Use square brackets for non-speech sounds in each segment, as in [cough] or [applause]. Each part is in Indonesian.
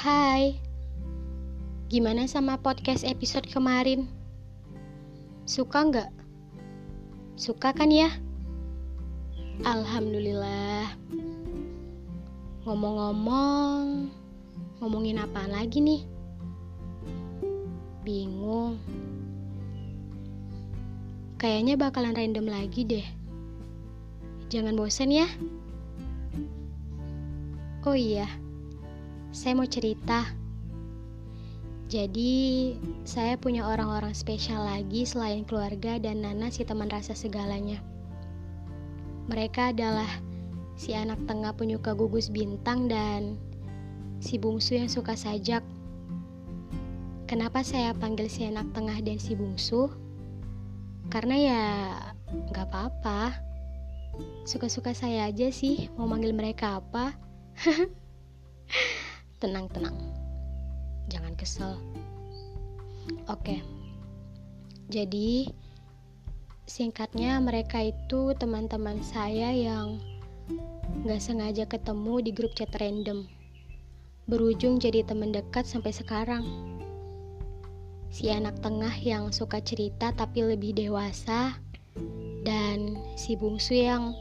Hai, gimana sama podcast episode kemarin? Suka nggak? Suka kan ya? Alhamdulillah. Ngomong-ngomong, ngomongin apa lagi nih? Bingung. Kayaknya bakalan random lagi deh. Jangan bosan ya. Oh iya, saya mau cerita. Jadi, saya punya orang-orang spesial lagi selain keluarga dan Nana si teman rasa segalanya. Mereka adalah si anak tengah penyuka gugus bintang dan si bungsu yang suka sajak. Kenapa saya panggil si anak tengah dan si bungsu? Karena ya nggak apa-apa. Suka-suka saya aja sih mau manggil mereka apa. [laughs] tenang, tenang. Jangan kesel. Oke. Jadi, singkatnya mereka itu teman-teman saya yang gak sengaja ketemu di grup chat random. Berujung jadi teman dekat sampai sekarang. Si anak tengah yang suka cerita tapi lebih dewasa dan si bungsu yang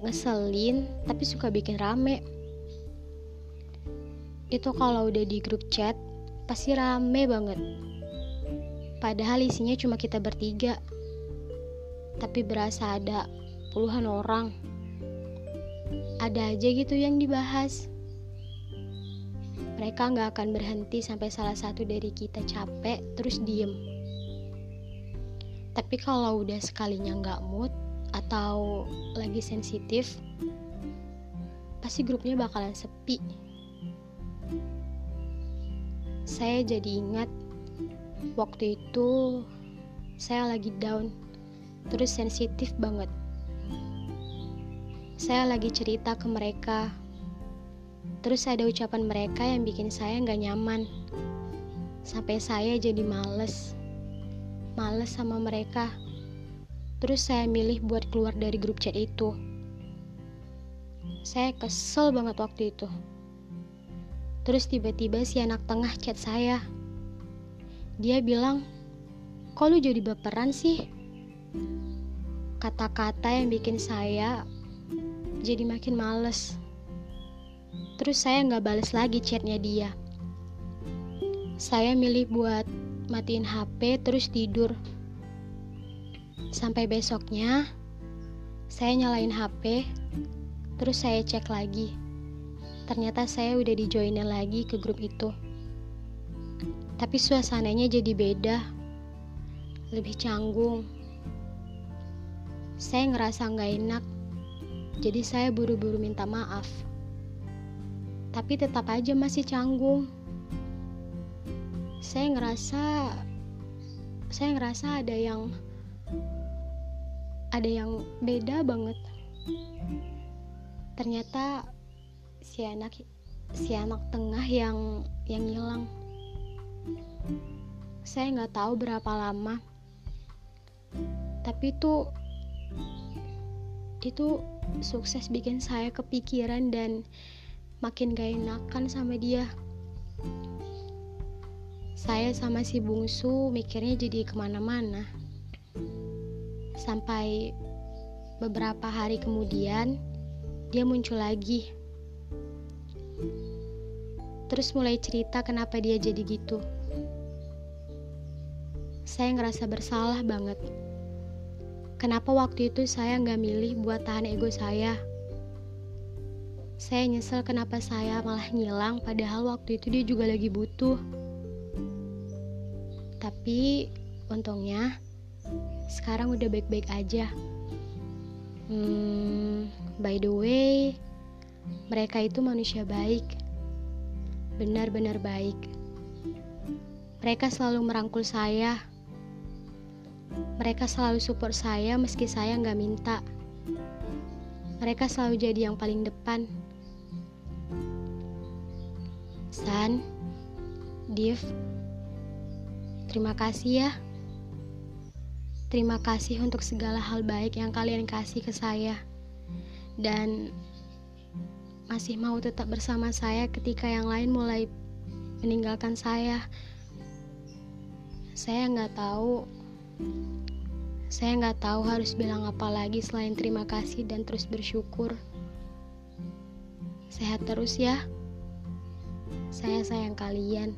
ngeselin tapi suka bikin rame itu kalau udah di grup chat pasti rame banget. Padahal isinya cuma kita bertiga. Tapi berasa ada puluhan orang. Ada aja gitu yang dibahas. Mereka nggak akan berhenti sampai salah satu dari kita capek terus diem. Tapi kalau udah sekalinya nggak mood atau lagi sensitif, pasti grupnya bakalan sepi saya jadi ingat waktu itu saya lagi down terus sensitif banget. Saya lagi cerita ke mereka terus ada ucapan mereka yang bikin saya nggak nyaman. Sampai saya jadi males males sama mereka. Terus saya milih buat keluar dari grup chat itu. Saya kesel banget waktu itu Terus tiba-tiba si anak tengah chat saya. Dia bilang, kok lu jadi baperan sih? Kata-kata yang bikin saya jadi makin males. Terus saya nggak bales lagi chatnya dia. Saya milih buat matiin HP terus tidur. Sampai besoknya, saya nyalain HP, terus saya cek lagi ternyata saya udah dijoinin lagi ke grup itu. Tapi suasananya jadi beda, lebih canggung. Saya ngerasa nggak enak, jadi saya buru-buru minta maaf. Tapi tetap aja masih canggung. Saya ngerasa, saya ngerasa ada yang, ada yang beda banget. Ternyata si anak si anak tengah yang yang hilang. Saya nggak tahu berapa lama. Tapi itu itu sukses bikin saya kepikiran dan makin gak enakan sama dia. Saya sama si bungsu mikirnya jadi ke mana-mana. Sampai beberapa hari kemudian dia muncul lagi Terus mulai cerita kenapa dia jadi gitu. Saya ngerasa bersalah banget. Kenapa waktu itu saya nggak milih buat tahan ego saya? Saya nyesel kenapa saya malah ngilang padahal waktu itu dia juga lagi butuh. Tapi untungnya sekarang udah baik-baik aja. Hmm, by the way, mereka itu manusia baik benar-benar baik. Mereka selalu merangkul saya. Mereka selalu support saya meski saya nggak minta. Mereka selalu jadi yang paling depan. San, Div, terima kasih ya. Terima kasih untuk segala hal baik yang kalian kasih ke saya. Dan masih mau tetap bersama saya ketika yang lain mulai meninggalkan saya. Saya nggak tahu. Saya nggak tahu harus bilang apa lagi selain terima kasih dan terus bersyukur. Sehat terus ya. Saya sayang kalian.